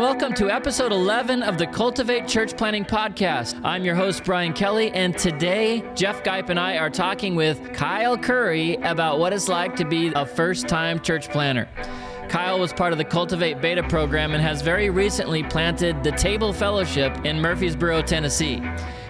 welcome to episode 11 of the Cultivate Church Planting Podcast. I'm your host, Brian Kelly, and today, Jeff Gipe and I are talking with Kyle Curry about what it's like to be a first time church planter. Kyle was part of the Cultivate Beta program and has very recently planted the Table Fellowship in Murfreesboro, Tennessee.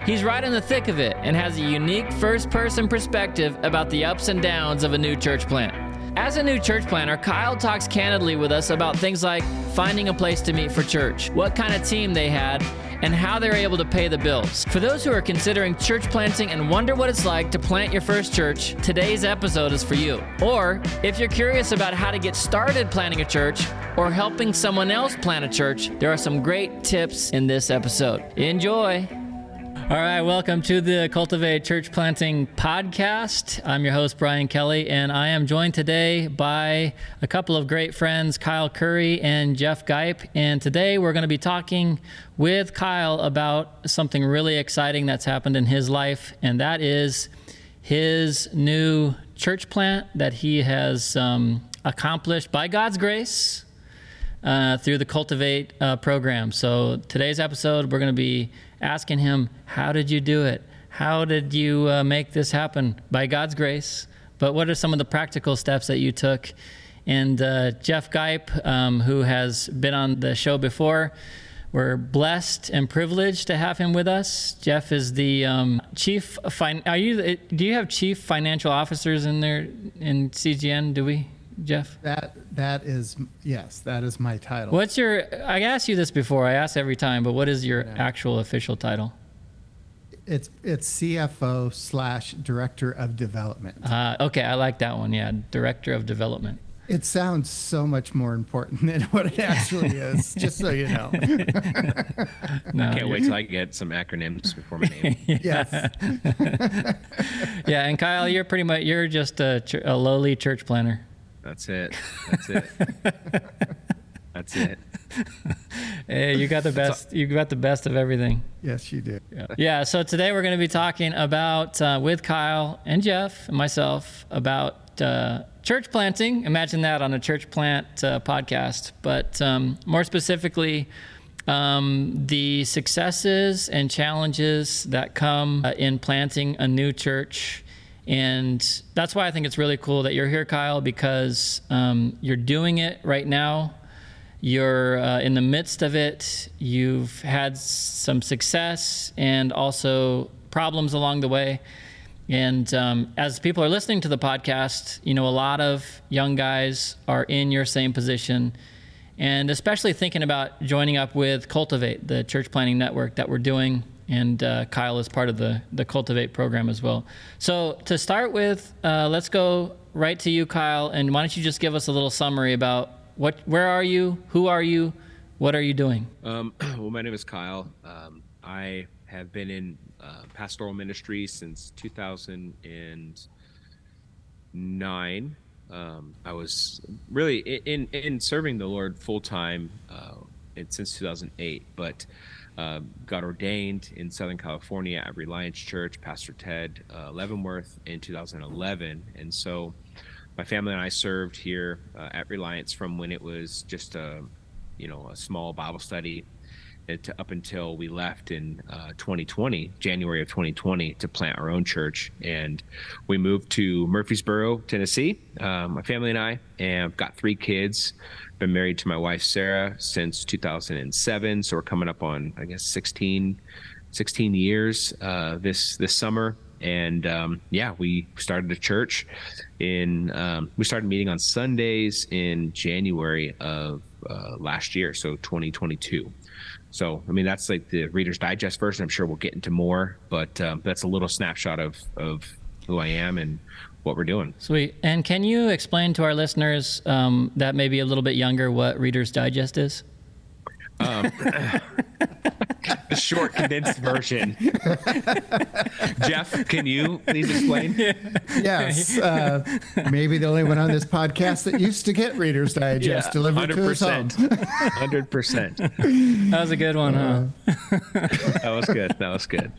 He's right in the thick of it and has a unique first person perspective about the ups and downs of a new church plant. As a new church planter, Kyle talks candidly with us about things like finding a place to meet for church, what kind of team they had, and how they're able to pay the bills. For those who are considering church planting and wonder what it's like to plant your first church, today's episode is for you. Or if you're curious about how to get started planting a church or helping someone else plant a church, there are some great tips in this episode. Enjoy! All right, welcome to the Cultivate Church Planting Podcast. I'm your host, Brian Kelly, and I am joined today by a couple of great friends, Kyle Curry and Jeff Gipe. And today we're going to be talking with Kyle about something really exciting that's happened in his life, and that is his new church plant that he has um, accomplished by God's grace. Uh, through the Cultivate uh, program. So today's episode, we're going to be asking him, How did you do it? How did you uh, make this happen? By God's grace. But what are some of the practical steps that you took? And uh, Jeff Gipe, um, who has been on the show before, we're blessed and privileged to have him with us. Jeff is the um, chief. Fin- are you? Do you have chief financial officers in there in CGN? Do we? Jeff? That that is yes, that is my title. What's your? I asked you this before. I ask every time, but what is your yeah. actual official title? It's it's CFO slash Director of Development. Uh, okay, I like that one. Yeah, Director of Development. It sounds so much more important than what it actually is. just so you know. no, I can't wait till I get some acronyms before my name. yes. yeah, and Kyle, you're pretty much you're just a, a lowly church planter. That's it. That's it. That's it. Hey, you got the best. You got the best of everything. Yes, you do. Yeah. yeah so today we're going to be talking about uh, with Kyle and Jeff and myself about uh, church planting. Imagine that on a church plant uh, podcast, but um, more specifically, um, the successes and challenges that come uh, in planting a new church and that's why I think it's really cool that you're here, Kyle, because um, you're doing it right now. You're uh, in the midst of it. You've had some success and also problems along the way. And um, as people are listening to the podcast, you know, a lot of young guys are in your same position. And especially thinking about joining up with Cultivate, the church planting network that we're doing and uh, Kyle is part of the the Cultivate program as well. So to start with, uh, let's go right to you, Kyle, and why don't you just give us a little summary about what, where are you, who are you, what are you doing? Um, well, my name is Kyle. Um, I have been in uh, pastoral ministry since 2009. Um, I was really in in serving the Lord full time uh, since 2008, but uh, got ordained in Southern California at Reliance Church, Pastor Ted uh, Leavenworth in 2011. And so my family and I served here uh, at Reliance from when it was just a, you know, a small Bible study to, up until we left in 2020, uh, January of 2020, to plant our own church. And we moved to Murfreesboro, Tennessee, um, my family and I, and I've got three kids been married to my wife Sarah since 2007, so we're coming up on I guess 16, 16 years uh, this this summer. And um, yeah, we started a church in. Um, we started meeting on Sundays in January of uh, last year, so 2022. So I mean that's like the Reader's Digest version. I'm sure we'll get into more, but um, that's a little snapshot of of who I am and what we're doing. Sweet. And can you explain to our listeners um, that maybe a little bit younger what Reader's Digest is? Um, the short, condensed version. Jeff, can you please explain? Yes. Uh, maybe the only one on this podcast that used to get Reader's Digest yeah, delivered 100%, to his home. 100%. That was a good one, huh? that was good. That was good.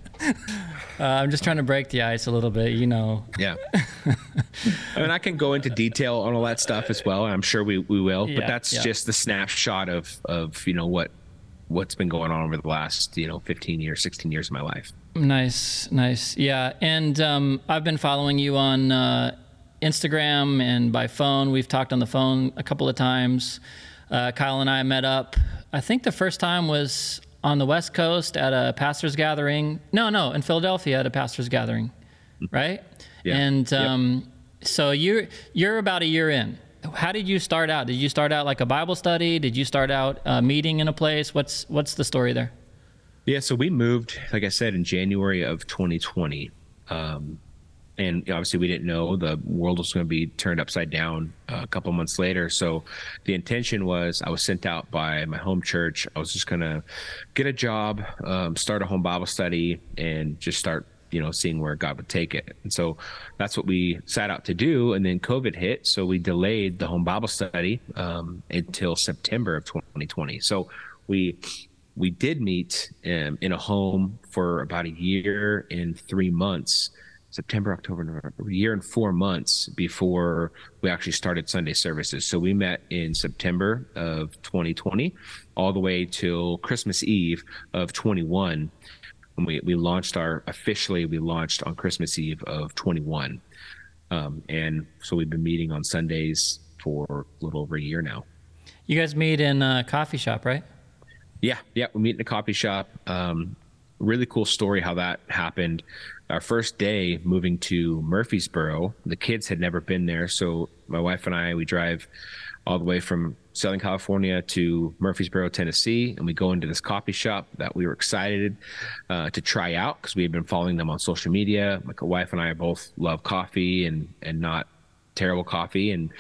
Uh, I'm just trying to break the ice a little bit, you know. Yeah. I mean, I can go into detail on all that stuff as well. I'm sure we, we will, yeah, but that's yeah. just the snapshot of, of, you know, what, what's been going on over the last you know 15 years 16 years of my life nice nice yeah and um, i've been following you on uh, instagram and by phone we've talked on the phone a couple of times uh, kyle and i met up i think the first time was on the west coast at a pastor's gathering no no in philadelphia at a pastor's gathering right yeah. and um, yep. so you're you're about a year in how did you start out? Did you start out like a Bible study? Did you start out a meeting in a place? What's what's the story there? Yeah, so we moved, like I said, in January of 2020, um, and obviously we didn't know the world was going to be turned upside down uh, a couple months later. So the intention was I was sent out by my home church. I was just going to get a job, um, start a home Bible study, and just start you know seeing where god would take it and so that's what we set out to do and then covid hit so we delayed the home bible study um, until september of 2020 so we we did meet um, in a home for about a year and three months september october november a year and four months before we actually started sunday services. So we met in september of 2020 all the way till christmas eve of 21 when we, we launched our officially we launched on christmas eve of 21 um, and so we've been meeting on sundays for a little over a year now. You guys meet in a coffee shop right? Yeah yeah we meet in a coffee shop. Um, really cool story how that happened our first day moving to murfreesboro the kids had never been there so my wife and i we drive all the way from Southern California to Murfreesboro, Tennessee, and we go into this coffee shop that we were excited uh, to try out because we had been following them on social media. My wife and I both love coffee and and not terrible coffee, and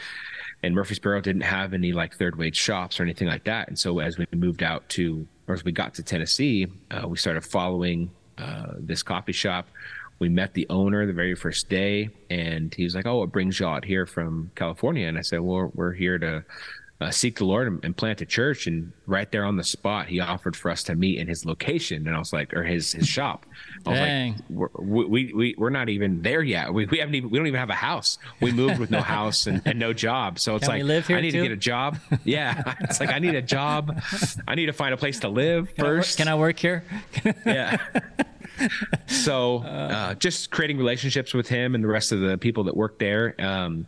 and Murfreesboro didn't have any like third wave shops or anything like that. And so as we moved out to or as we got to Tennessee, uh, we started following uh, this coffee shop we met the owner the very first day and he was like oh what brings you out here from california and i said well we're here to uh, seek the Lord and, and, plant a church. And right there on the spot, he offered for us to meet in his location. And I was like, or his his shop. I Dang. was like, we're, we we we're not even there yet. We, we haven't even we don't even have a house. We moved with no house and, and no job. So it's Can like I need too? to get a job. Yeah, it's like I need a job. I need to find a place to live Can first. I Can I work here? yeah. so uh, just creating relationships with him and the rest of the people that work there. Um,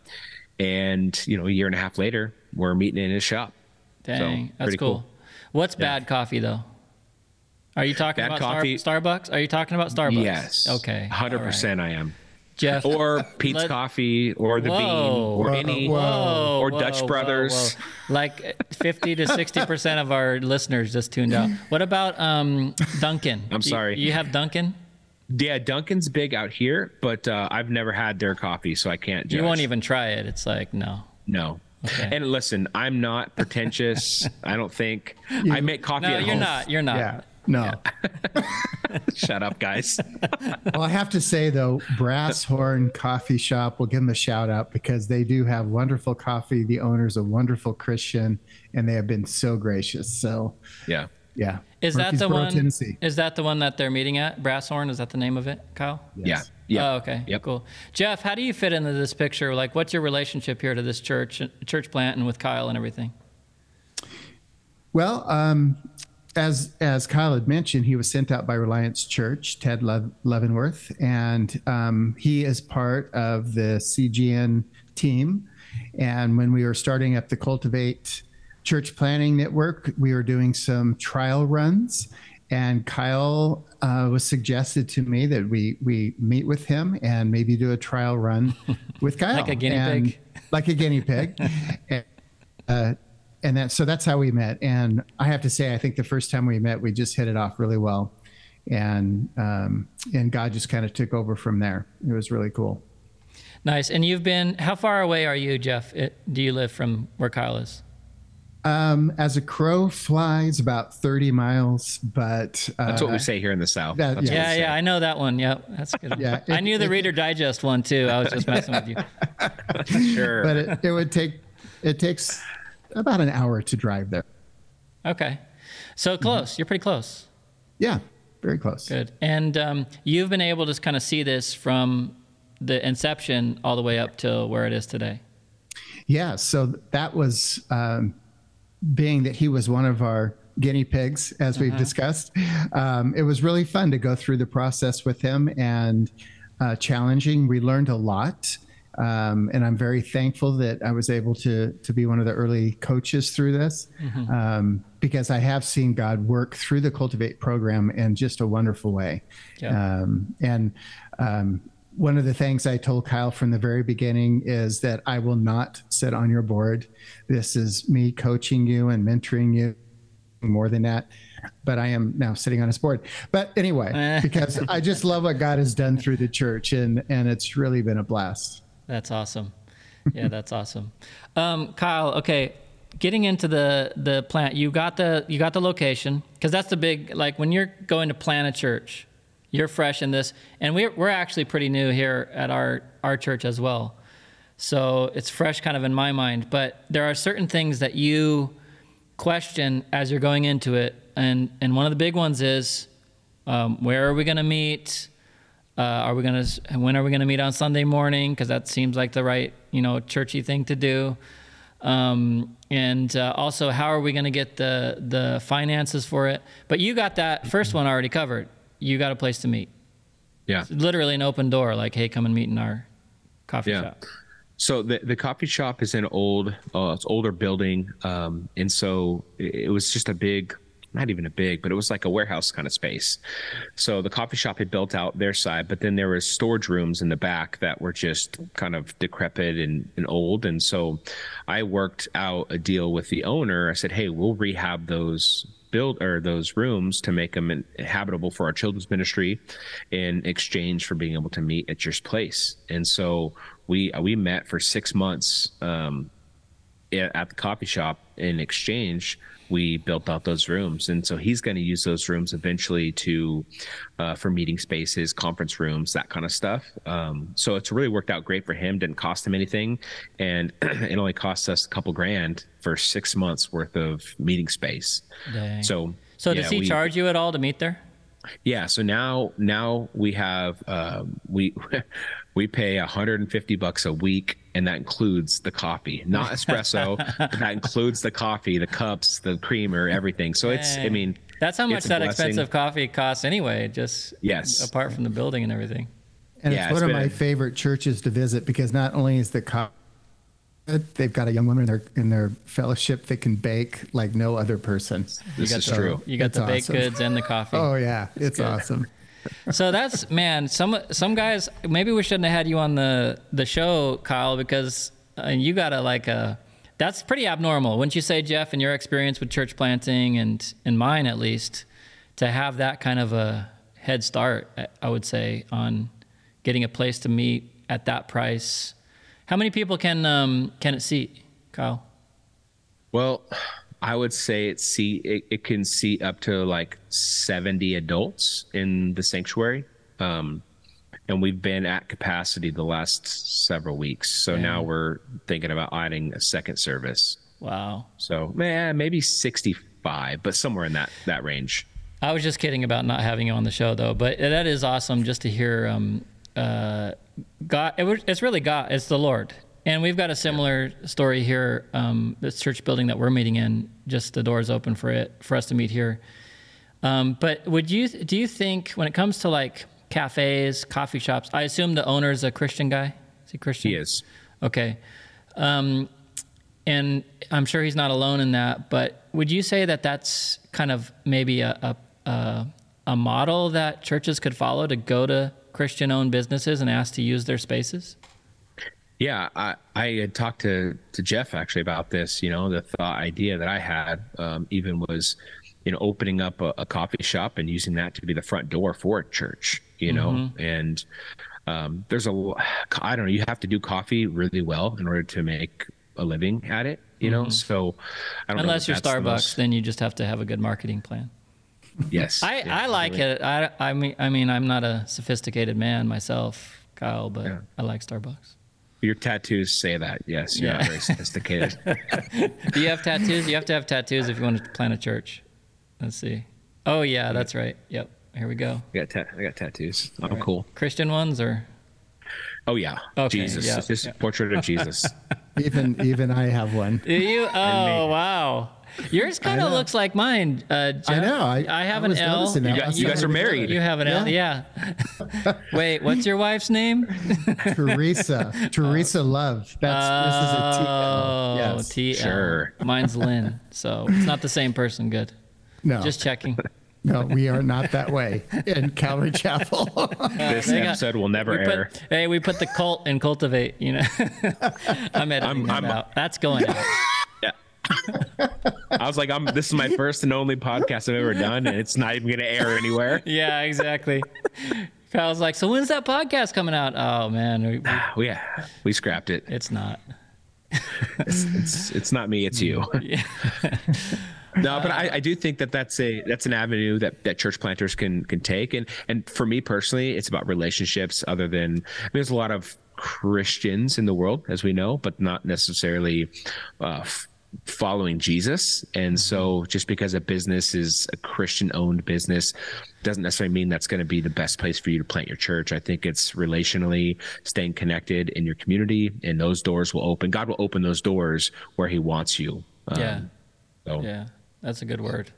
and you know, a year and a half later, we're meeting in his shop. Dang, so, that's cool. cool. What's yeah. bad coffee though? Are you talking bad about coffee, Star- Starbucks? Are you talking about Starbucks? Yes. Okay. Hundred right. percent, I am. Jeff, or Peet's Let, Coffee, or the whoa, Bean, or whoa, any, whoa, or Dutch Brothers. Like fifty to sixty percent of our listeners just tuned out. What about um, Dunkin'? I'm sorry. You, you have Dunkin'? Yeah, Dunkin's big out here, but uh, I've never had their coffee, so I can't. Judge. You won't even try it. It's like no. No. Okay. And listen, I'm not pretentious. I don't think you, I make coffee. No, at you're home. not. You're not. Yeah. No. Yeah. Shut up, guys. well, I have to say though, Brass Horn Coffee Shop, we'll give them a shout out because they do have wonderful coffee. The owner's a wonderful Christian, and they have been so gracious. So, yeah, yeah. Is that the one? Tennessee. Is that the one that they're meeting at? Brass Horn? Is that the name of it, Kyle? Yes. Yeah. Yeah. Oh, okay. Yep. Cool. Jeff, how do you fit into this picture? Like, what's your relationship here to this church, church plant, and with Kyle and everything? Well, um, as as Kyle had mentioned, he was sent out by Reliance Church, Ted Le- Leavenworth, and um, he is part of the CGN team. And when we were starting up the Cultivate church planting network, we were doing some trial runs, and Kyle uh, was suggested to me that we we meet with him and maybe do a trial run with Kyle, like a guinea and, pig, like a guinea pig. and, uh, and that so that's how we met. And I have to say, I think the first time we met, we just hit it off really well, and um, and God just kind of took over from there. It was really cool. Nice. And you've been how far away are you, Jeff? It, do you live from where Kyle is? Um, as a crow flies, about 30 miles, but uh, that's what we say here in the South. That, yeah, yeah, I know that one. Yep, that's good. yeah, it, I knew the it, Reader Digest one too. I was just messing with you. sure, but it, it would take it takes about an hour to drive there. Okay, so close. Mm-hmm. You're pretty close. Yeah, very close. Good, and um, you've been able to kind of see this from the inception all the way up to where it is today. Yeah, so that was. Um, being that he was one of our guinea pigs, as we've discussed, um, it was really fun to go through the process with him and uh, challenging. We learned a lot. Um, and I'm very thankful that I was able to to be one of the early coaches through this, um, because I have seen God work through the Cultivate program in just a wonderful way. Yeah. Um, and um, one of the things I told Kyle from the very beginning is that I will not sit on your board. This is me coaching you and mentoring you more than that. But I am now sitting on his board. But anyway, because I just love what God has done through the church, and and it's really been a blast. That's awesome. Yeah, that's awesome. Um, Kyle, okay, getting into the the plant, you got the you got the location because that's the big like when you're going to plant a church, you're fresh in this, and we're we're actually pretty new here at our our church as well, so it's fresh kind of in my mind. But there are certain things that you question as you're going into it, and and one of the big ones is um, where are we going to meet? Uh, are we gonna? When are we gonna meet on Sunday morning? Because that seems like the right, you know, churchy thing to do. Um, and uh, also, how are we gonna get the the finances for it? But you got that first one already covered. You got a place to meet. Yeah. Literally an open door, like, hey, come and meet in our coffee Yeah. shop. So the the coffee shop is an old, uh, it's older building, um, and so it, it was just a big, not even a big, but it was like a warehouse kind of space. So the coffee shop had built out their side, but then there was storage rooms in the back that were just kind of decrepit and, and old. And so I worked out a deal with the owner. I said, "Hey, we'll rehab those." build or those rooms to make them habitable for our children's ministry in exchange for being able to meet at your place and so we we met for six months um, at at the coffee shop in exchange we built out those rooms and so he's going to use those rooms eventually to uh, for meeting spaces conference rooms that kind of stuff um, so it's really worked out great for him didn't cost him anything and it only cost us a couple grand for six months worth of meeting space Dang. so So does he we- charge you at all to meet there? yeah. So now now we have um, we we pay 150 bucks a week, and that includes the coffee, not espresso. but that includes the coffee, the cups, the creamer, everything. So it's I mean That's how much that blessing. expensive coffee costs anyway. Just Yes. apart from the building and everything. And Yeah, it's it's one of my a- favorite churches to visit because not only is the co- they've got a young woman in their in their fellowship that can bake like no other person. this got is the, true. You got It's the baked awesome. goods and the coffee. Oh yeah, it's good. awesome. So that's man. Some some guys maybe we shouldn't have had you on the the show, Kyle, because uh, you got a like a that's pretty abnormal, wouldn't you say, Jeff? In your experience with church planting and in mine at least, to have that kind of a head start, I- I would say, on getting a place to meet at that price. How many people can um, can it seat, Kyle? Well, I would say it see it, it can seat up to like 70 adults in the sanctuary. Um, and we've been at capacity the last several weeks. So now we're thinking about adding a second service. Wow. So man, maybe 65, but somewhere in that that range. I was just kidding about not having you on the show, though. But that is awesome just to hear. Um, uh, God, it was, it's really God. It's the Lord, and we've got a similar story here. Um, this church building that we're meeting in, just the doors open for it for us to meet here. Um, but would you do you think when it comes to like cafes, coffee shops? I assume the owner is a Christian guy. Is he Christian? He is. Okay. Um, and I'm sure he's not alone in that, but would you say that that's kind of maybe a, a, a, a model that churches could follow to go to Christian owned businesses and ask to use their spaces? Yeah, I, I had talked to, to Jeff actually about this. You know, the thought idea that I had um, even was, you know, opening up a, a coffee shop and using that to be the front door for a church. You know, and um, there's a I don't know, you have to do coffee really well in order to make a living at it. You know, so I don't Unless you're that's the Starbucks, most- then you just have to have a good marketing plan. yes, I, yeah, I like really. it. I, I mean, I mean, I'm not a sophisticated man myself, Kyle, but Yeah. I like Starbucks. Your tattoos say that. Yes, you're Yeah. not very sophisticated. Do you have tattoos? You have to have tattoos if you want to plant a church. Let's see. Oh yeah, that's right. Yep. Here we go. I got ta- I got tattoos. I'm Right. cool. Christian ones or Oh yeah, Okay, Jesus. yeah, It's just yeah. a portrait of Jesus. even even I have one. Do you? Oh, wow. Yours kind of looks like mine, uh, Jeff. I know. I, I have I an L. that You guys- you guys are married. You have an L, yeah. Wait, what's your wife's name? Teresa. Teresa Love. That's this is a T. Oh, Yes. TL. Sure. Mine's Lynn, so it's not the same person. Good. No, Just checking. no, we are not that way in Calvary Chapel. This they got- episode will never We air. put, hey, we put the cult in cultivate. You know, I'm editing I'm- that I'm- out. That's going out. I was like, I'm. This is my first and only podcast I've ever done, and it's not even going to air anywhere. Yeah, exactly. Kyle's like, so when's that podcast coming out? Oh man, we, we- yeah, we scrapped it. it's not. It's it's not me, it's you. Yeah. no, but I, I do think that that's a that's an avenue that, that church planters can can take, and and for me personally, it's about relationships. Other than I mean, there's a lot of Christians in the world, as we know, but not necessarily uh, f- following Jesus. And so, just because a business is a Christian-owned business, doesn't necessarily mean that's going to be the best place for you to plant your church. I think it's relationally staying connected in your community, and those doors will open. God will open those doors where He wants you. Um, Yeah, So. yeah, that's a good word.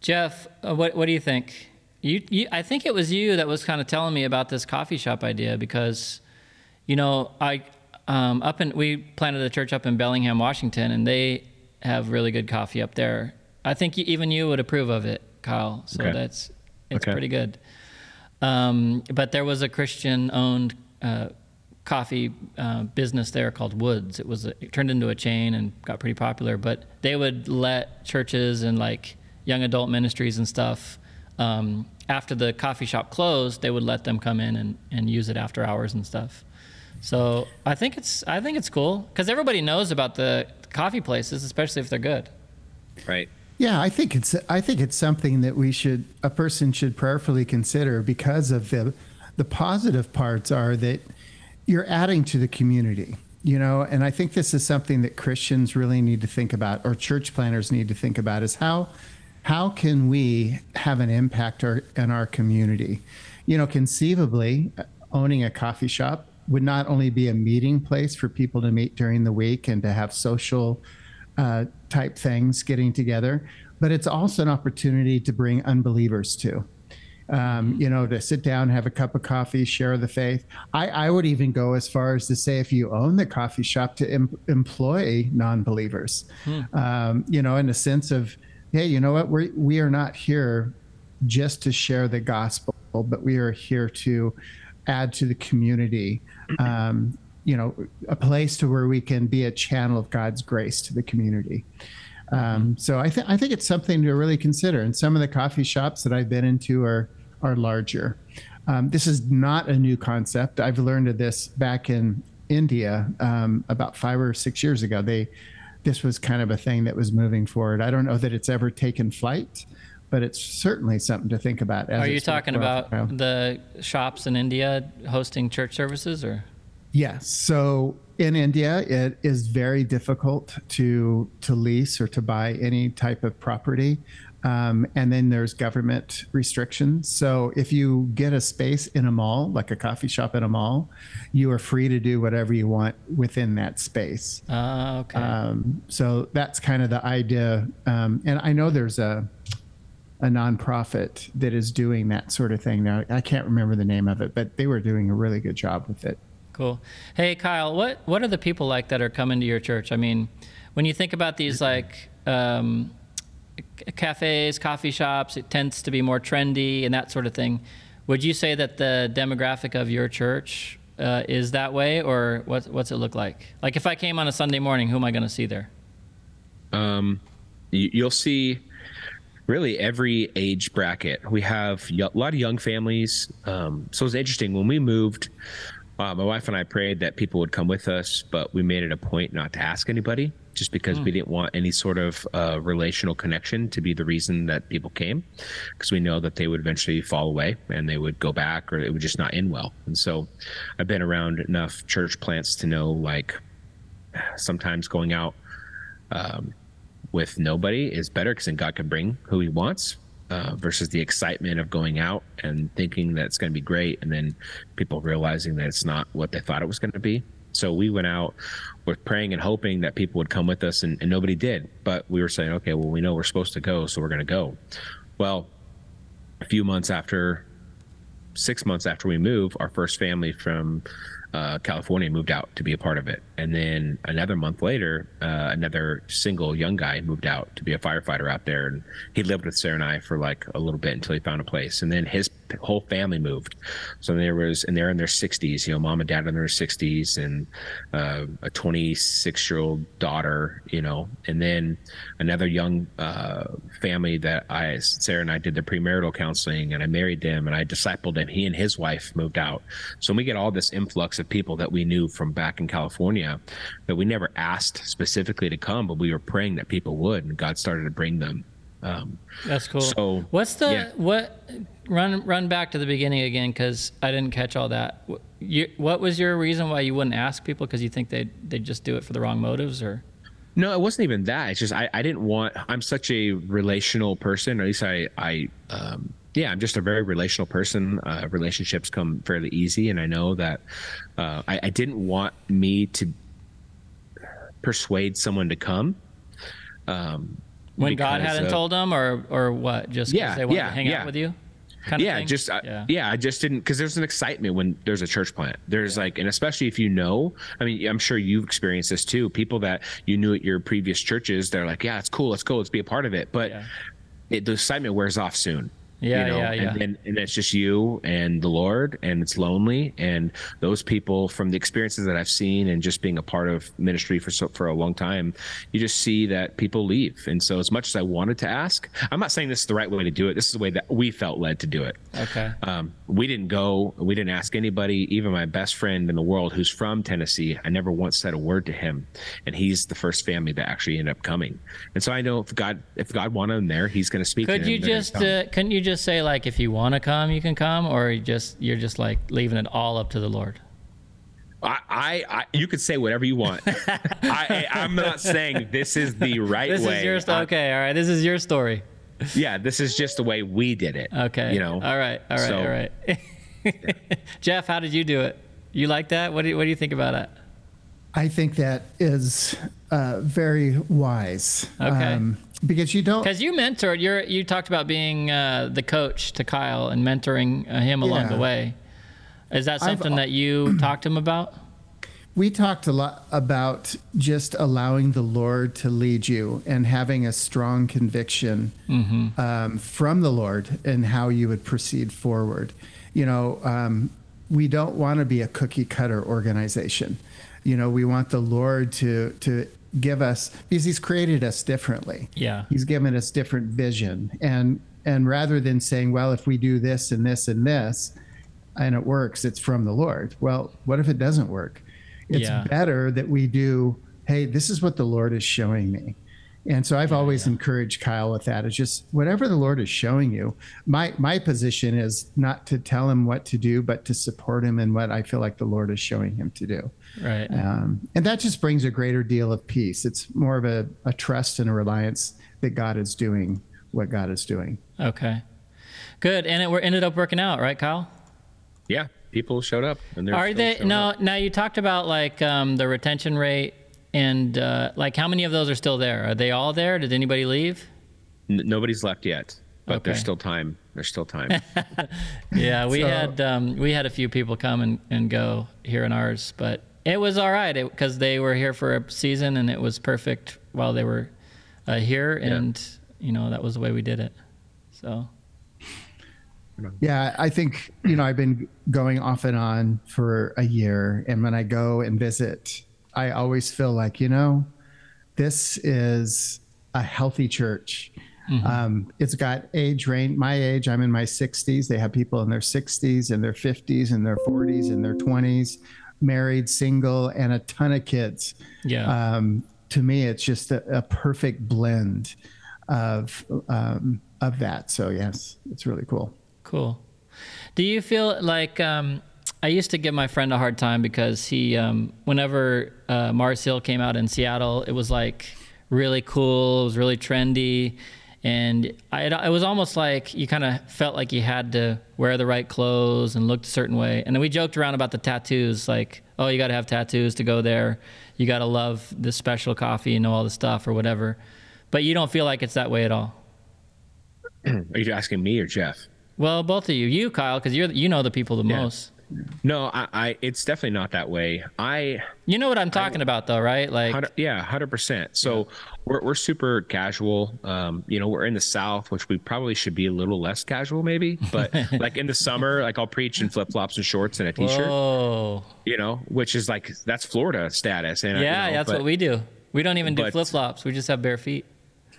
Jeff, uh, what what do you think? You, you, I think it was you that was kind of telling me about this coffee shop idea because, you know, I um, up in we planted a church up in Bellingham, Washington, and they have really good coffee up there. I think even you would approve of it, Kyle. So Okay. that's it's Okay. pretty good. Um, but there was a Christian-owned uh, coffee uh, business there called Woods. It was a, it turned into a chain and got pretty popular. But they would let churches and like young adult ministries and stuff. Um, after the coffee shop closed, they would let them come in and, and use it after hours and stuff. So I think it's I think it's cool because everybody knows about the coffee places, especially if they're good. Right. Yeah, I think it's I think it's something that we should a person should prayerfully consider because of the the positive parts are that you're adding to the community, you know, and I think this is something that Christians really need to think about or church planters need to think about is how how can we have an impact our, in our community? You know, conceivably owning a coffee shop would not only be a meeting place for people to meet during the week and to have social uh, type things getting together, but it's also an opportunity to bring unbelievers to. Um, you know, to sit down, have a cup of coffee, share the faith. I, I would even go as far as to say, if you own the coffee shop, to em- employ non-believers. Um, you know, in the sense of, hey, you know what, we we are not here just to share the gospel, but we are here to add to the community. Um, you know, a place to where we can be a channel of God's grace to the community. Um, so I think I think it's something to really consider. And some of the coffee shops that I've been into are are larger. Um, this is not a new concept. I've learned of this back in India um, about five or six years ago. They this was kind of a thing that was moving forward. I don't know that it's ever taken flight, but it's certainly something to think about. Are you talking about while. the shops in India hosting church services or? Yes. So in India, it is very difficult to to lease or to buy any type of property, um, and then there's government restrictions. So if you get a space in a mall, like a coffee shop in a mall, you are free to do whatever you want within that space. Uh, okay. Um, so that's kind of the idea. Um, and I know there's a a nonprofit that is doing that sort of thing now. I can't remember the name of it, but they were doing a really good job with it. Cool. Hey, Kyle, what what are the people like that are coming to your church? I mean, when you think about these like um, c- cafes, coffee shops, it tends to be more trendy and that sort of thing. Would you say that the demographic of your church uh, is that way, or what, what's it look like? Like, if I came on a Sunday morning, who am I going to see there? Um, you, you'll see really every age bracket. We have a lot of young families. Um, so it's interesting when we moved. Uh, my wife and I prayed that people would come with us, but we made it a point not to ask anybody, just because we didn't want any sort of uh, relational connection to be the reason that people came, because we know that they would eventually fall away and they would go back, or it would just not end well. And so, I've been around enough church plants to know, like, sometimes going out um, with nobody is better because then God can bring who He wants uh, versus the excitement of going out and thinking that it's going to be great and then people realizing that it's not what they thought it was going to be. So we went out with praying and hoping that people would come with us, and, and nobody did. But we were saying, okay, well, we know we're supposed to go, so we're going to go. Well, a few months after, six months after we move, our first family from uh, California moved out to be a part of it. And then another month later, uh, another single young guy moved out to be a firefighter out there. And he lived with Sarah and I for like a little bit until he found a place. And then his whole family moved. So there was, and they're in their 60s, you know, mom and dad in their 60s and uh, a 26 year old daughter, you know, and then another young uh, family that I, Sarah and I did the premarital counseling and I married them and I discipled him. He and his wife moved out. So we get all this influx of people that we knew from back in California that we never asked specifically to come, but we were praying that people would, and God started to bring them. Um, That's cool. So what's the yeah. what? Run run back to the beginning again because I didn't catch all that. What, you, what was your reason why you wouldn't ask people? Because you think they they just do it for the wrong motives, or? No, it wasn't even that. It's just I, I didn't want. I'm such a relational person. Or at least I I um, yeah, I'm just a very relational person. Uh, relationships come fairly easy, and I know that uh, I, I, didn't want me to persuade someone to come. Um, when God hadn't told them, or or what? Just yeah, they wanted yeah, to hang yeah. out with you. Kind of yeah, thing? just uh, yeah. yeah, I just didn't because there's an excitement when there's a church plant. There's yeah. like, and especially if you know, I mean, I'm sure you've experienced this too. People that you knew at your previous churches, they're like, yeah, it's cool, let's go, let's be a part of it. But it, the excitement wears off soon. Yeah, you know? yeah, yeah. And, and, and, it's just you and the Lord, and it's lonely. And those people, from the experiences that I've seen, and just being a part of ministry for so, for a long time, you just see that people leave. And so, as much as I wanted to ask, I'm not saying this is the right way to do it. This is the way that we felt led to do it. Okay. Um, we didn't go. We didn't ask anybody, even my best friend in the world, who's from Tennessee. I never once said a word to him, and he's the first family that actually ended up coming. And so I know if God, if God wanted him there, He's going to speak. Could you just? Uh, couldn't you just say like, if you want to come, you can come, or you just you're just like leaving it all up to the Lord? I, I, I you could say whatever you want. I, am not saying this is the right this way. Is your story. Okay, all right. This is your story. Yeah, this is just the way we did it. Okay. You know. All right. All right. So, all right. yeah. Jeff, how did you do it? You like that? What do you, What do you think about it? I think that is uh, very wise. Okay. Um, because you don't because you mentored you you talked about being uh, the coach to Kyle and mentoring uh, him along yeah. the way. Is that something I've, that you talked to him about? We talked a lot about just allowing the Lord to lead you and having a strong conviction mm-hmm. um, from the Lord and how you would proceed forward. You know, um, we don't want to be a cookie cutter organization. You know, we want the Lord to to give us because he's created us differently. Yeah. He's given us different vision. And and rather than saying, well, if we do this and this and this and it works, it's from the Lord. Well, what if it doesn't work? It's yeah. better that we do, hey, this is what the Lord is showing me. And so I've yeah, always yeah. encouraged Kyle with that. It's just whatever the Lord is showing you. My my position is not to tell him what to do, but to support him in what I feel like the Lord is showing him to do. Right. Um, and that just brings a greater deal of peace. It's more of a, a trust and a reliance that God is doing what God is doing. Okay. Good. And it ended up working out, right, Kyle? Yeah. People showed up. And Are they? No. Up. Now you talked about like um, the retention rate and uh, like how many of those are still there? Are they all there? Did anybody leave? N- nobody's left yet but okay. there's still time. There's still time. yeah, we so, had um, we had a few people come and, and go here in ours, but it was all right because they were here for a season and it was perfect while they were uh, here, and yeah. you know that was the way we did it. So. Yeah, I think you know I've been going off and on for a year, and when I go and visit, I always feel like you know, this is a healthy church. Mm-hmm. Um, it's got age range. My age, I'm in my 60s. They have people in their 60s and their 50s and their 40s and their 20s married, single, and a ton of kids. Yeah. Um, to me, it's just a, a perfect blend of um, of that. So yes, it's really cool. Cool. Do you feel like um, I used to give my friend a hard time because he, um, whenever uh, Mars Hill came out in Seattle, it was like really cool. It was really trendy, and I, it was almost like you kind of felt like you had to wear the right clothes and looked a certain way. And then we joked around about the tattoos, like, oh, you got to have tattoos to go there. You got to love this special coffee and know all the stuff or whatever. But you don't feel like it's that way at all. Are you asking me or Jeff? Well, both of you, you Kyle, because you're you know the people the yeah. most. No, I, I, it's definitely not that way. I You know what I'm talking I, about though, right? Like 100, yeah, 100%. So yeah. we're we're super casual. Um, you know, we're in the south, which we probably should be a little less casual maybe, but like in the summer, like I'll preach in flip-flops and shorts and a t-shirt. Whoa. You know, which is like that's Florida status and Yeah, you know, that's but, what we do. We don't even do flip-flops. We just have bare feet.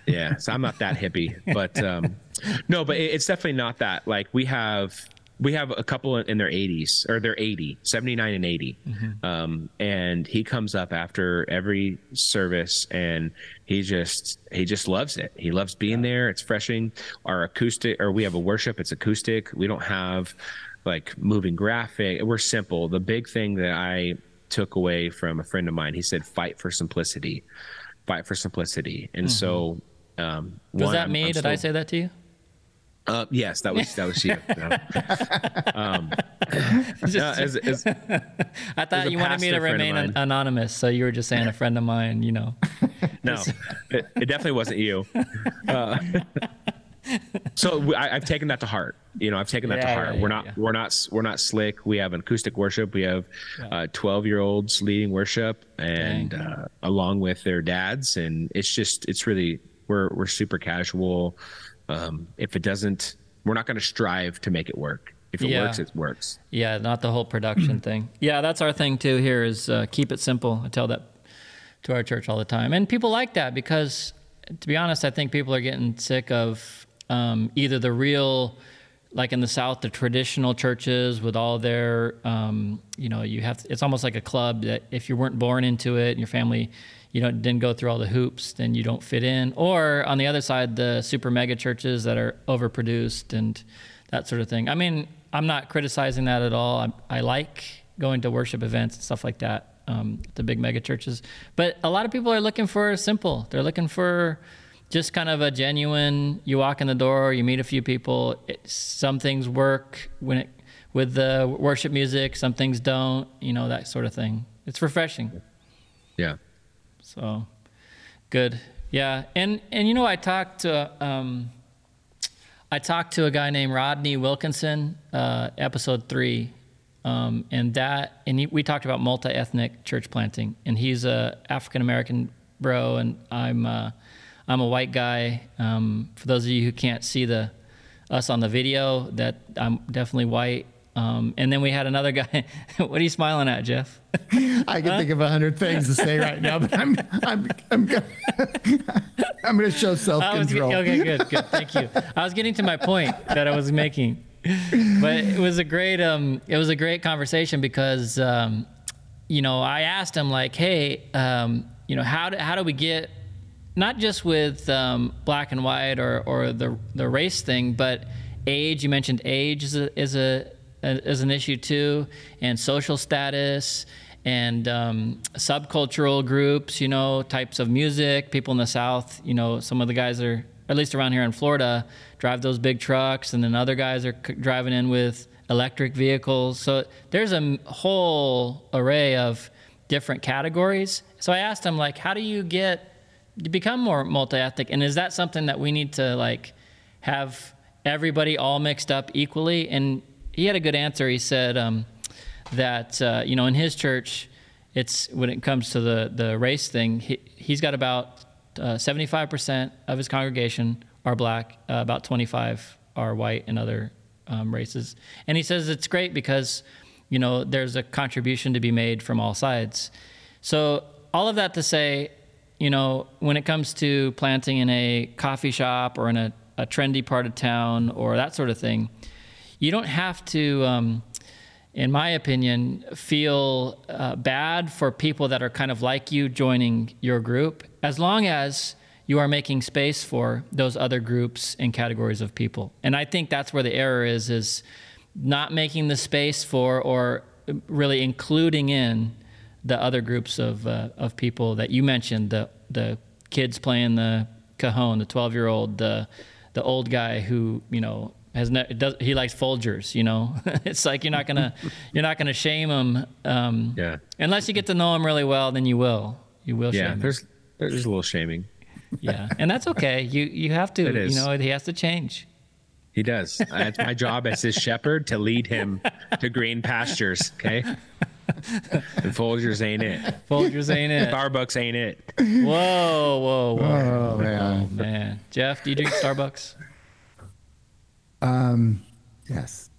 Yeah, so I'm not that hippie, but um no, but it, it's definitely not that. Like we have we have a couple in their 80s or they're 80 79 and 80 mm-hmm. um, and he comes up after every service and he just he just loves it. He loves being there. It's freshing our acoustic or we have a worship. It's acoustic. We don't have like moving graphic. We're simple. The big thing that i took away from a friend of mine he said fight for simplicity. Fight for simplicity. And mm-hmm. so um, was one, that me? I'm, I'm did still, i say that to you uh, yes, that was that was you. um, just, as, as, I thought you wanted me to remain an, anonymous, so you were just saying a friend of mine. You know. no, it, it, definitely wasn't you. Uh, so I, have taken that to heart. You know, I've taken that yeah, to heart. Yeah, we're not, yeah. we're not, we're not slick. We have acoustic worship. We have twelve uh, year olds leading worship, and uh, along with their dads, and it's just, it's really, we're we're super casual. Um, if it doesn't, we're not going to strive to make it work. If it yeah. works, it works. Yeah, not the whole production thing. Yeah, that's our thing too. Here is uh, keep it simple. I tell that to our church all the time, and people like that because, to be honest, I think people are getting sick of um, either the real like in the South, the traditional churches with all their, um, you know, you have, to, it's almost like a club that if you weren't born into it and your family, you know, didn't go through all the hoops, then you don't fit in. Or on the other side, the super mega churches that are overproduced and that sort of thing. I mean, I'm not criticizing that at all. I, I like going to worship events and stuff like that, um, the big mega churches. But a lot of people are looking for simple. They're looking for just kind of a genuine. You walk in the door, you meet a few people. It, some things work when it with the worship music. Some things don't. You know that sort of thing. It's refreshing. Yeah. So good. Yeah. And, and you know, I talked to, um, I talked to a guy named Rodney Wilkinson, uh, episode three. Um, and that, and he, we talked about multi-ethnic church planting and he's a African American bro. And I'm, uh, I'm a white guy. Um, for those of you who can't see the, us on the video that I'm definitely white. Um, and then we had another guy. what are you smiling at, Jeff? I can huh? think of a hundred things to say right now, but I'm I'm I'm gonna, I'm going to show self control. Okay, good, good. Thank you. I was getting to my point that I was making, but it was a great um it was a great conversation because um you know I asked him like, hey um you know how do, how do we get not just with um, black and white or or the the race thing, but age. You mentioned age is a, is a as an issue too, and social status and um, subcultural groups, you know, types of music. People in the South, you know, some of the guys are, at least around here in Florida, drive those big trucks, and then other guys are c- driving in with electric vehicles. So there's a whole array of different categories. So I asked him, like, how do you get to become more multi-ethnic, and is that something that we need to like have everybody all mixed up equally? And he had a good answer. He said um, that uh, you know in his church, it's when it comes to the the race thing, he, he's got about uh, 75% of his congregation are black, uh, about 25 are white and other um, races. And he says it's great because you know there's a contribution to be made from all sides. So all of that to say, you know, when it comes to planting in a coffee shop or in a, a trendy part of town or that sort of thing, you don't have to, um, in my opinion, feel uh, bad for people that are kind of like you joining your group, as long as you are making space for those other groups and categories of people. And I think that's where the error is: is not making the space for or really including in the other groups of uh, of people that you mentioned the the kids playing the Cajon, the 12 year old, the the old guy who you know has ne- does he likes Folgers. You know, it's like you're not gonna you're not gonna shame him. Um, Yeah. Unless you get to know him really well, then you will. You will Yeah, shame him. there's there's a little shaming. Yeah, and that's okay. You you have to. It is. You know, he has to change. He does. It's my job as his shepherd to lead him to green pastures. Okay. And Folgers ain't it. Folgers ain't it. Starbucks ain't it. Whoa, whoa, whoa. Oh man. Oh, Man, Jeff, do you drink Starbucks? Um, yes.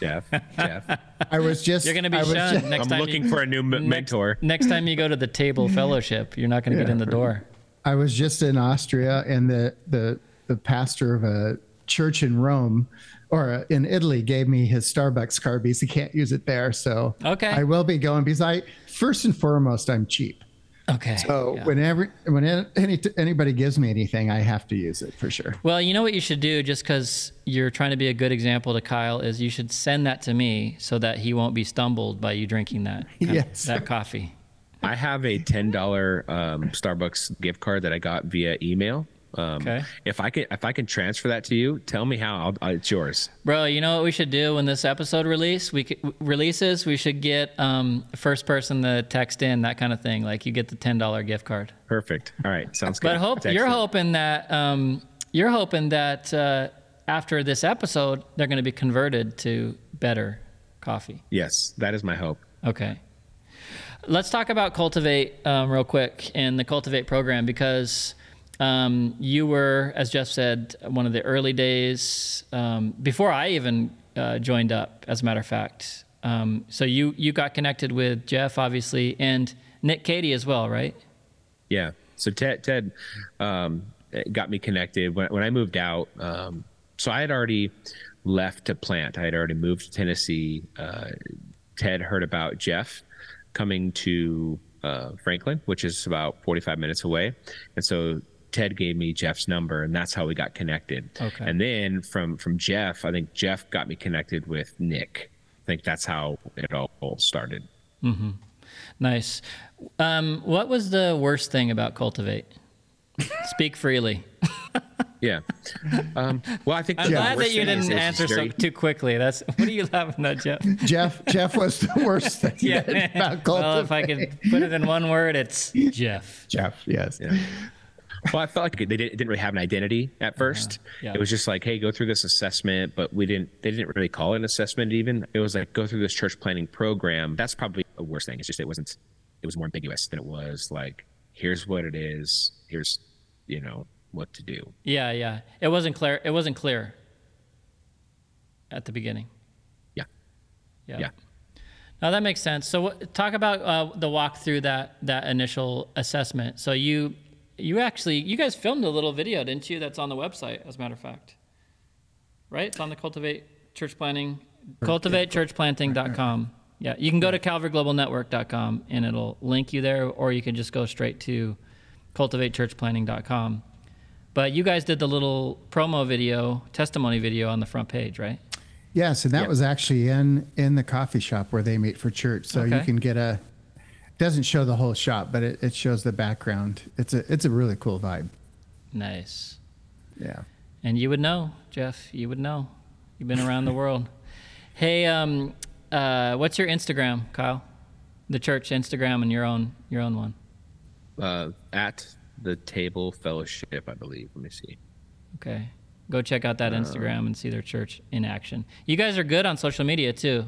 Jeff. Jeff. I was just. You're gonna be I was shunned ju- next I'm time. looking you, for a new m- mentor. Next time you go to the table fellowship, you're not gonna get in the door. I was just in Austria, and the the the pastor of a church in Rome or in Italy gave me his Starbucks card because he can't use it there. So Okay. I will be going because I first and foremost I'm cheap. Okay. So yeah. whenever when any anybody gives me anything, I have to use it for sure. Well, you know what you should do, just because you're trying to be a good example to Kyle, is you should send that to me so that he won't be stumbled by you drinking that Yes. that coffee. I have a ten dollar um, Starbucks gift card that I got via email. Um, Okay. If I can, if I can transfer that to you, tell me how. I'll, uh, it's yours. Bro, you know what we should do when this episode release we c- releases? We should get um, first person to text in that kind of thing. Like you get the ten dollar gift card. Perfect. All right. Sounds good. But hope Text you're it. hoping that um, you're hoping that uh, after this episode they're going to be converted to better coffee. Yes, that is my hope. Okay. Let's talk about Cultivate um, real quick and the Cultivate program because um, you were, as Jeff said, one of the early days um, before I even uh, joined up. As a matter of fact, um, so you you got connected with Jeff, obviously, and Nick Cady as well, right? Yeah. So Ted Ted um, got me connected when when I moved out. Um, so I had already left to plant. I had already moved to Tennessee. Uh, Ted heard about Jeff coming to uh, Franklin, which is about 45 minutes away, and so Ted gave me Jeff's number, and that's how we got connected. Okay. And then from from Jeff, I think Jeff got me connected with Nick. I think that's how it all started. Mm-hmm. Nice. Um, what was the worst thing about Cultivate? Speak freely. Yeah. Um, well, I think I'm the glad worst that you didn't it's answer so too quickly. That's what are you laughing at, Jeff? Jeff Jeff was the worst thing Yeah. about well, if I Cultivate. could put it in one word, it's Jeff. Jeff, yes. Well, I felt like they didn't, didn't really have an identity at 1st yeah. It was just like, hey, go through this assessment, but we didn't. They didn't really call it an assessment. Even it was like go through this church planting program. That's probably the worst thing. It's just it wasn't. It was more ambiguous than it was like, here's what it is. Here's, you know, what to do. Yeah, yeah. It wasn't clear. It wasn't clear at the beginning. Yeah. Yeah. Yeah. Now that makes sense. So talk about uh, the walk through that that initial assessment. So you you actually you guys filmed a little video, didn't you? That's on the website, as a matter of fact. Right? It's on the Cultivate Church Planting, cultivatechurchplanting.com. Yeah, you can go to calvaryglobalnetwork.com and it'll link you there, or you can just go straight to cultivatechurchplanting.com. But you guys did the little promo video, testimony video on the front page, right? Yes, and that Yeah. was actually in in the coffee shop where they meet for church. So you can get a doesn't show the whole shot, but it, it shows the background. It's a it's a really cool vibe. Nice. Yeah. And you would know, Jeff. You would know. You've been around the world. Hey, um, uh, what's your Instagram, Kyle? The church Instagram and your own your own one. Uh, at the table fellowship, I believe. Let me see. Okay. Go check out that Instagram and see their church in action. You guys are good on social media too.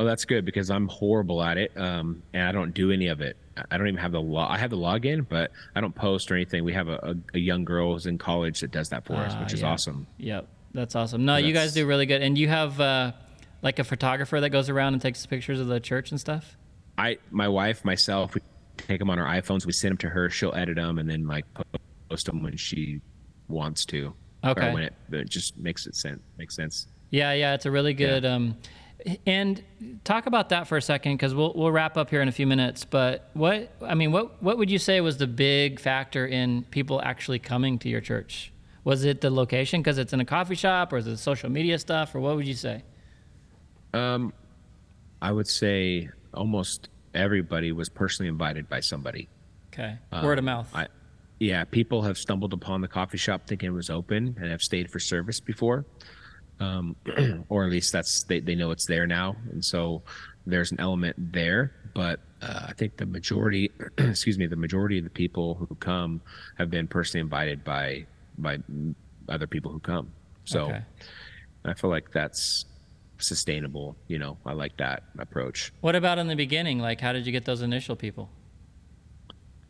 Oh, that's good because I'm horrible at it, um, and I don't do any of it. I don't even have the log. I have the login, but I don't post or anything. We have a, a, a young girl who's in college that does that for us, Ah, which is yeah. awesome. Yep, that's awesome. No, you guys do really good. And you have uh, like a photographer that goes around and takes pictures of the church and stuff. I, my wife, myself, we take them on our iPhones. We send them to her. She'll edit them and then like post them when she wants to. Okay. When it, it just makes it sense. Makes sense. Yeah, yeah, it's a really good. Um, and talk about that for a second because we'll we'll wrap up here in a few minutes. But what I mean, what what would you say was the big factor in people actually coming to your church? Was it the location because it's in a coffee shop, or is it social media stuff, or what would you say? I would say almost everybody was personally invited by somebody. Okay, Uh, word of mouth. I, yeah, people have stumbled upon the coffee shop thinking it was open and have stayed for service before, um, or at least that's they, they know it's there now, and so there's an element there. But uh, I think the majority, excuse me, the majority of the people who come have been personally invited by by other people who come. So Okay. I feel like that's sustainable. You know, I like that approach. What about in the beginning? Like, how did you get those initial people?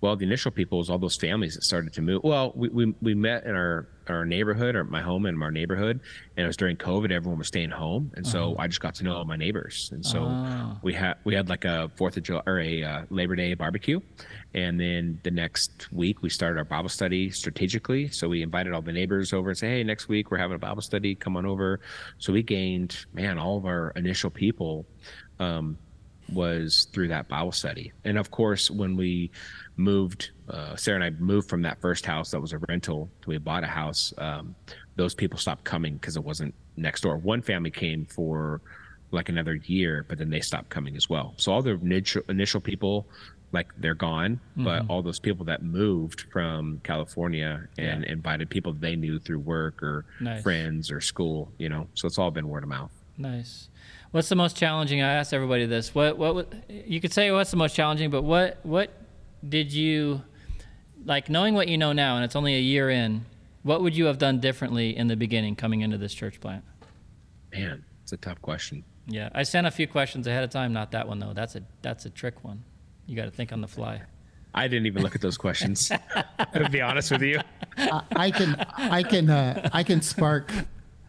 Well, the initial people was all those families that started to move. Well, we, we, we met in our, our neighborhood or my home in our neighborhood, and it was during COVID. Everyone was staying home, and so I just got to know all my neighbors. And so Oh. we had we had like a Fourth of July or a uh, Labor Day barbecue, and then the next week we started our Bible study strategically. So we invited all the neighbors over and say, "Hey, next week we're having a Bible study. Come on over." So we gained, man, all of our initial people. Um, was through that Bible study. And of course, when we moved, uh, Sarah and I moved from that first house that was a rental to we bought a house. Um, those people stopped coming because it wasn't next door. One family came for like another year, but then they stopped coming as well. So all the initial, initial people, like they're gone, but all those people that moved from California and Yeah. invited people they knew through work or Nice. friends or school, you know, so it's all been word of mouth. Nice. What's the most challenging? I asked everybody this. What what you could say what's the most challenging, but what what did you like knowing what you know now and it's only a year in, what would you have done differently in the beginning coming into this church plant? Man, it's a tough question. Yeah, I sent a few questions ahead of time, not that one though. That's a that's a trick one. You got to think on the fly. I didn't even look at those questions. to be honest with you. I, I can I can uh, I can spark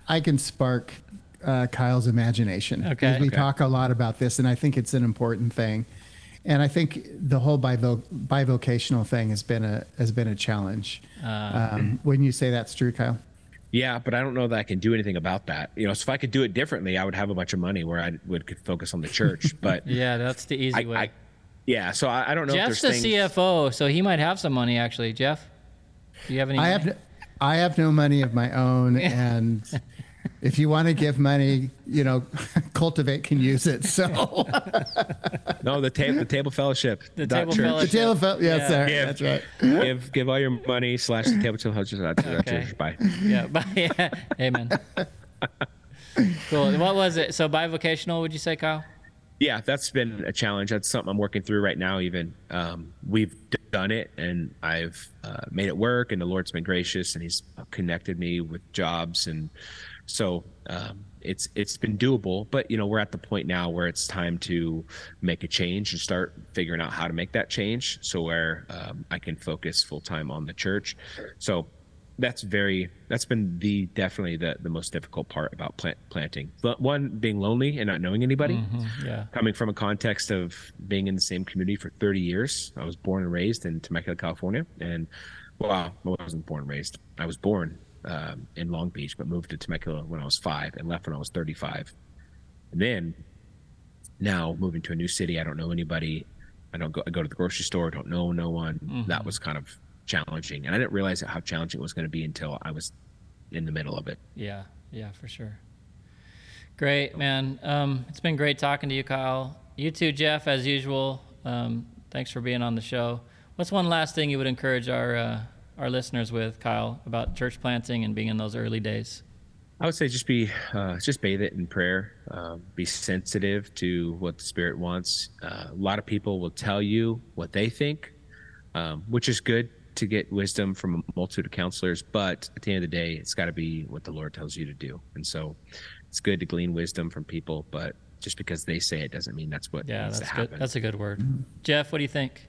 I can spark uh, Kyle's imagination. Okay. We Okay. talk a lot about this, and I think it's an important thing. And I think the whole bivo- bivocational thing has been a has been a challenge. um, wouldn't you say that's true, Kyle? Yeah, but I don't know that I can do anything about that. You know, so if I could do it differently, I would have a bunch of money where I would could focus on the church. But Yeah, that's the easy I, way. I, yeah, so I, I don't know Jeff's if the things. CFO, so he might have some money actually. Jeff, do you have any? I have I have no money of my own, and if you want to give money, you know, cultivate can use it. So No, the table, the table fellowship. The table church. fellowship. tail fell. Yes, Yeah. sir. Give, That's right. give give all your money slash the table fellowship. dot- dot Okay. church. Bye. Yeah, but, yeah. Amen. cool. What was it? So bivocational, would you say, Kyle? yeah that's been a challenge that's something i'm working through right now even um, we've done it and i've uh, made it work and the lord's been gracious and he's connected me with jobs and so um, it's it's been doable but you know we're at the point now where it's time to make a change and start figuring out how to make that change so where um, i can focus full time on the church so that's very that's been the definitely the the most difficult part about plant planting but one being lonely and not knowing anybody Yeah. coming from a context of being in the same community for 30 years. I was born and raised in Temecula, California, and well, I wasn't born and raised. I was born um, in Long Beach, but moved to Temecula when I was five and left when I was 35. And then now moving to a new city, I don't know anybody. I don't go. I go to the grocery store, don't know no one. That was kind of challenging, and I didn't realize how challenging it was going to be until I was in the middle of it. Yeah. Yeah, for sure. Great, man. Um, it's been great talking to you, Kyle. You too, Jeff, as usual. Um, thanks for being on the show. What's one last thing you would encourage our uh, our listeners with, Kyle, about church planting and being in those early days? I would say just be, uh, just bathe it in prayer. Um, be sensitive to what the Spirit wants. Uh, a lot of people will tell you what they think, um, which is good to get wisdom from a multitude of counselors. But at the end of the day, it's got to be what the Lord tells you to do. And so, it's good to glean wisdom from people, but just because they say it doesn't mean that's what Yeah, needs that's to good. happen. That's a good word. Jeff, what do you think?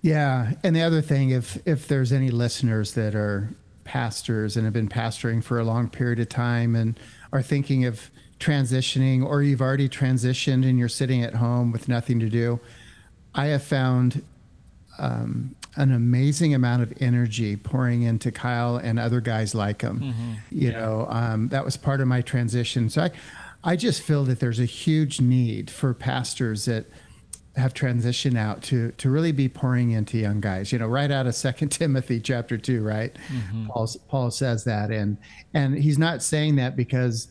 Yeah, and the other thing, if if there's any listeners that are pastors and have been pastoring for a long period of time and are thinking of transitioning, or you've already transitioned and you're sitting at home with nothing to do, I have found um, an amazing amount of energy pouring into Kyle and other guys like him. You know, um, that was part of my transition. So I, I just feel that there's a huge need for pastors that have transitioned out to to really be pouring into young guys. You know, right out of Second Timothy chapter two, right? Paul Paul says that, and and he's not saying that because,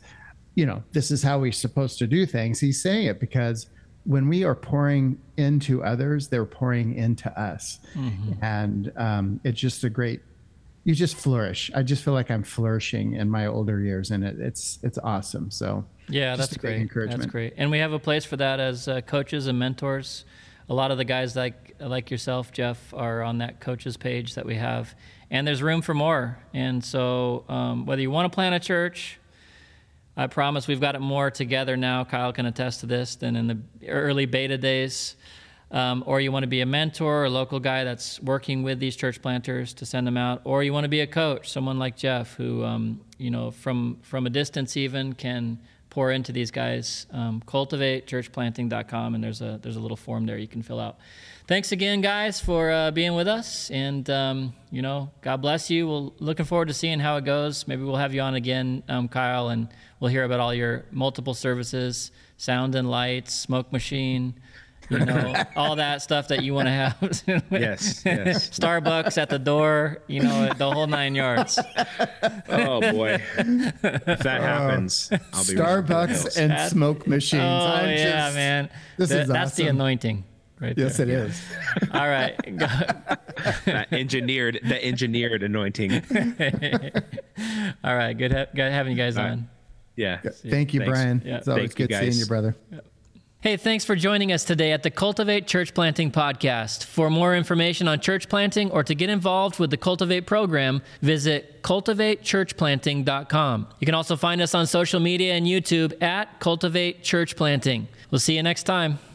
you know, this is how we're supposed to do things. He's saying it because when we are pouring into others, they're pouring into us, mm-hmm. and um, it's just a great. You just flourish. I just feel like I'm flourishing in my older years, and it, it's it's awesome. So yeah, that's great. Encouragement. That's great, and we have a place for that as uh, coaches and mentors. A lot of the guys like like yourself, Jeff, are on that coaches page that we have, and there's room for more. And so, um, whether you want to plant a church, I promise we've got it more together now. Kyle can attest to this than in the early beta days. Um, or you want to be a mentor or a local guy that's working with these church planters to send them out, or you want to be a coach, someone like Jeff, who um, you know from from a distance even can pour into these guys. Um, cultivatechurchplanting.com, and there's a there's a little form there you can fill out. Thanks again, guys, for uh, being with us, and um, you know, God bless you. We're looking forward to seeing how it goes. Maybe we'll have you on again, um, Kyle, and we'll hear about all your multiple services, sound and lights, smoke machine, you know, all that stuff that you want to have. yes, yes. Starbucks at the door, you know, the whole nine yards. oh boy, if that uh, happens, I'll be Starbucks and that, smoke machines. Oh I'm yeah, just, man. This the, is that's awesome. the anointing. Right yes, there. it is. All right. that engineered, the engineered anointing. all right. Good, ha- good having you guys on. Yeah. Thank you, Thanks. Brian. Yeah. It's always Thank good seeing you, brother. Yeah. Hey, thanks for joining us today at the Cultivate Church Planting Podcast. For more information on church planting or to get involved with the Cultivate program, visit cultivatechurchplanting.com. You can also find us on social media and YouTube at Cultivate Church Planting. We'll see you next time.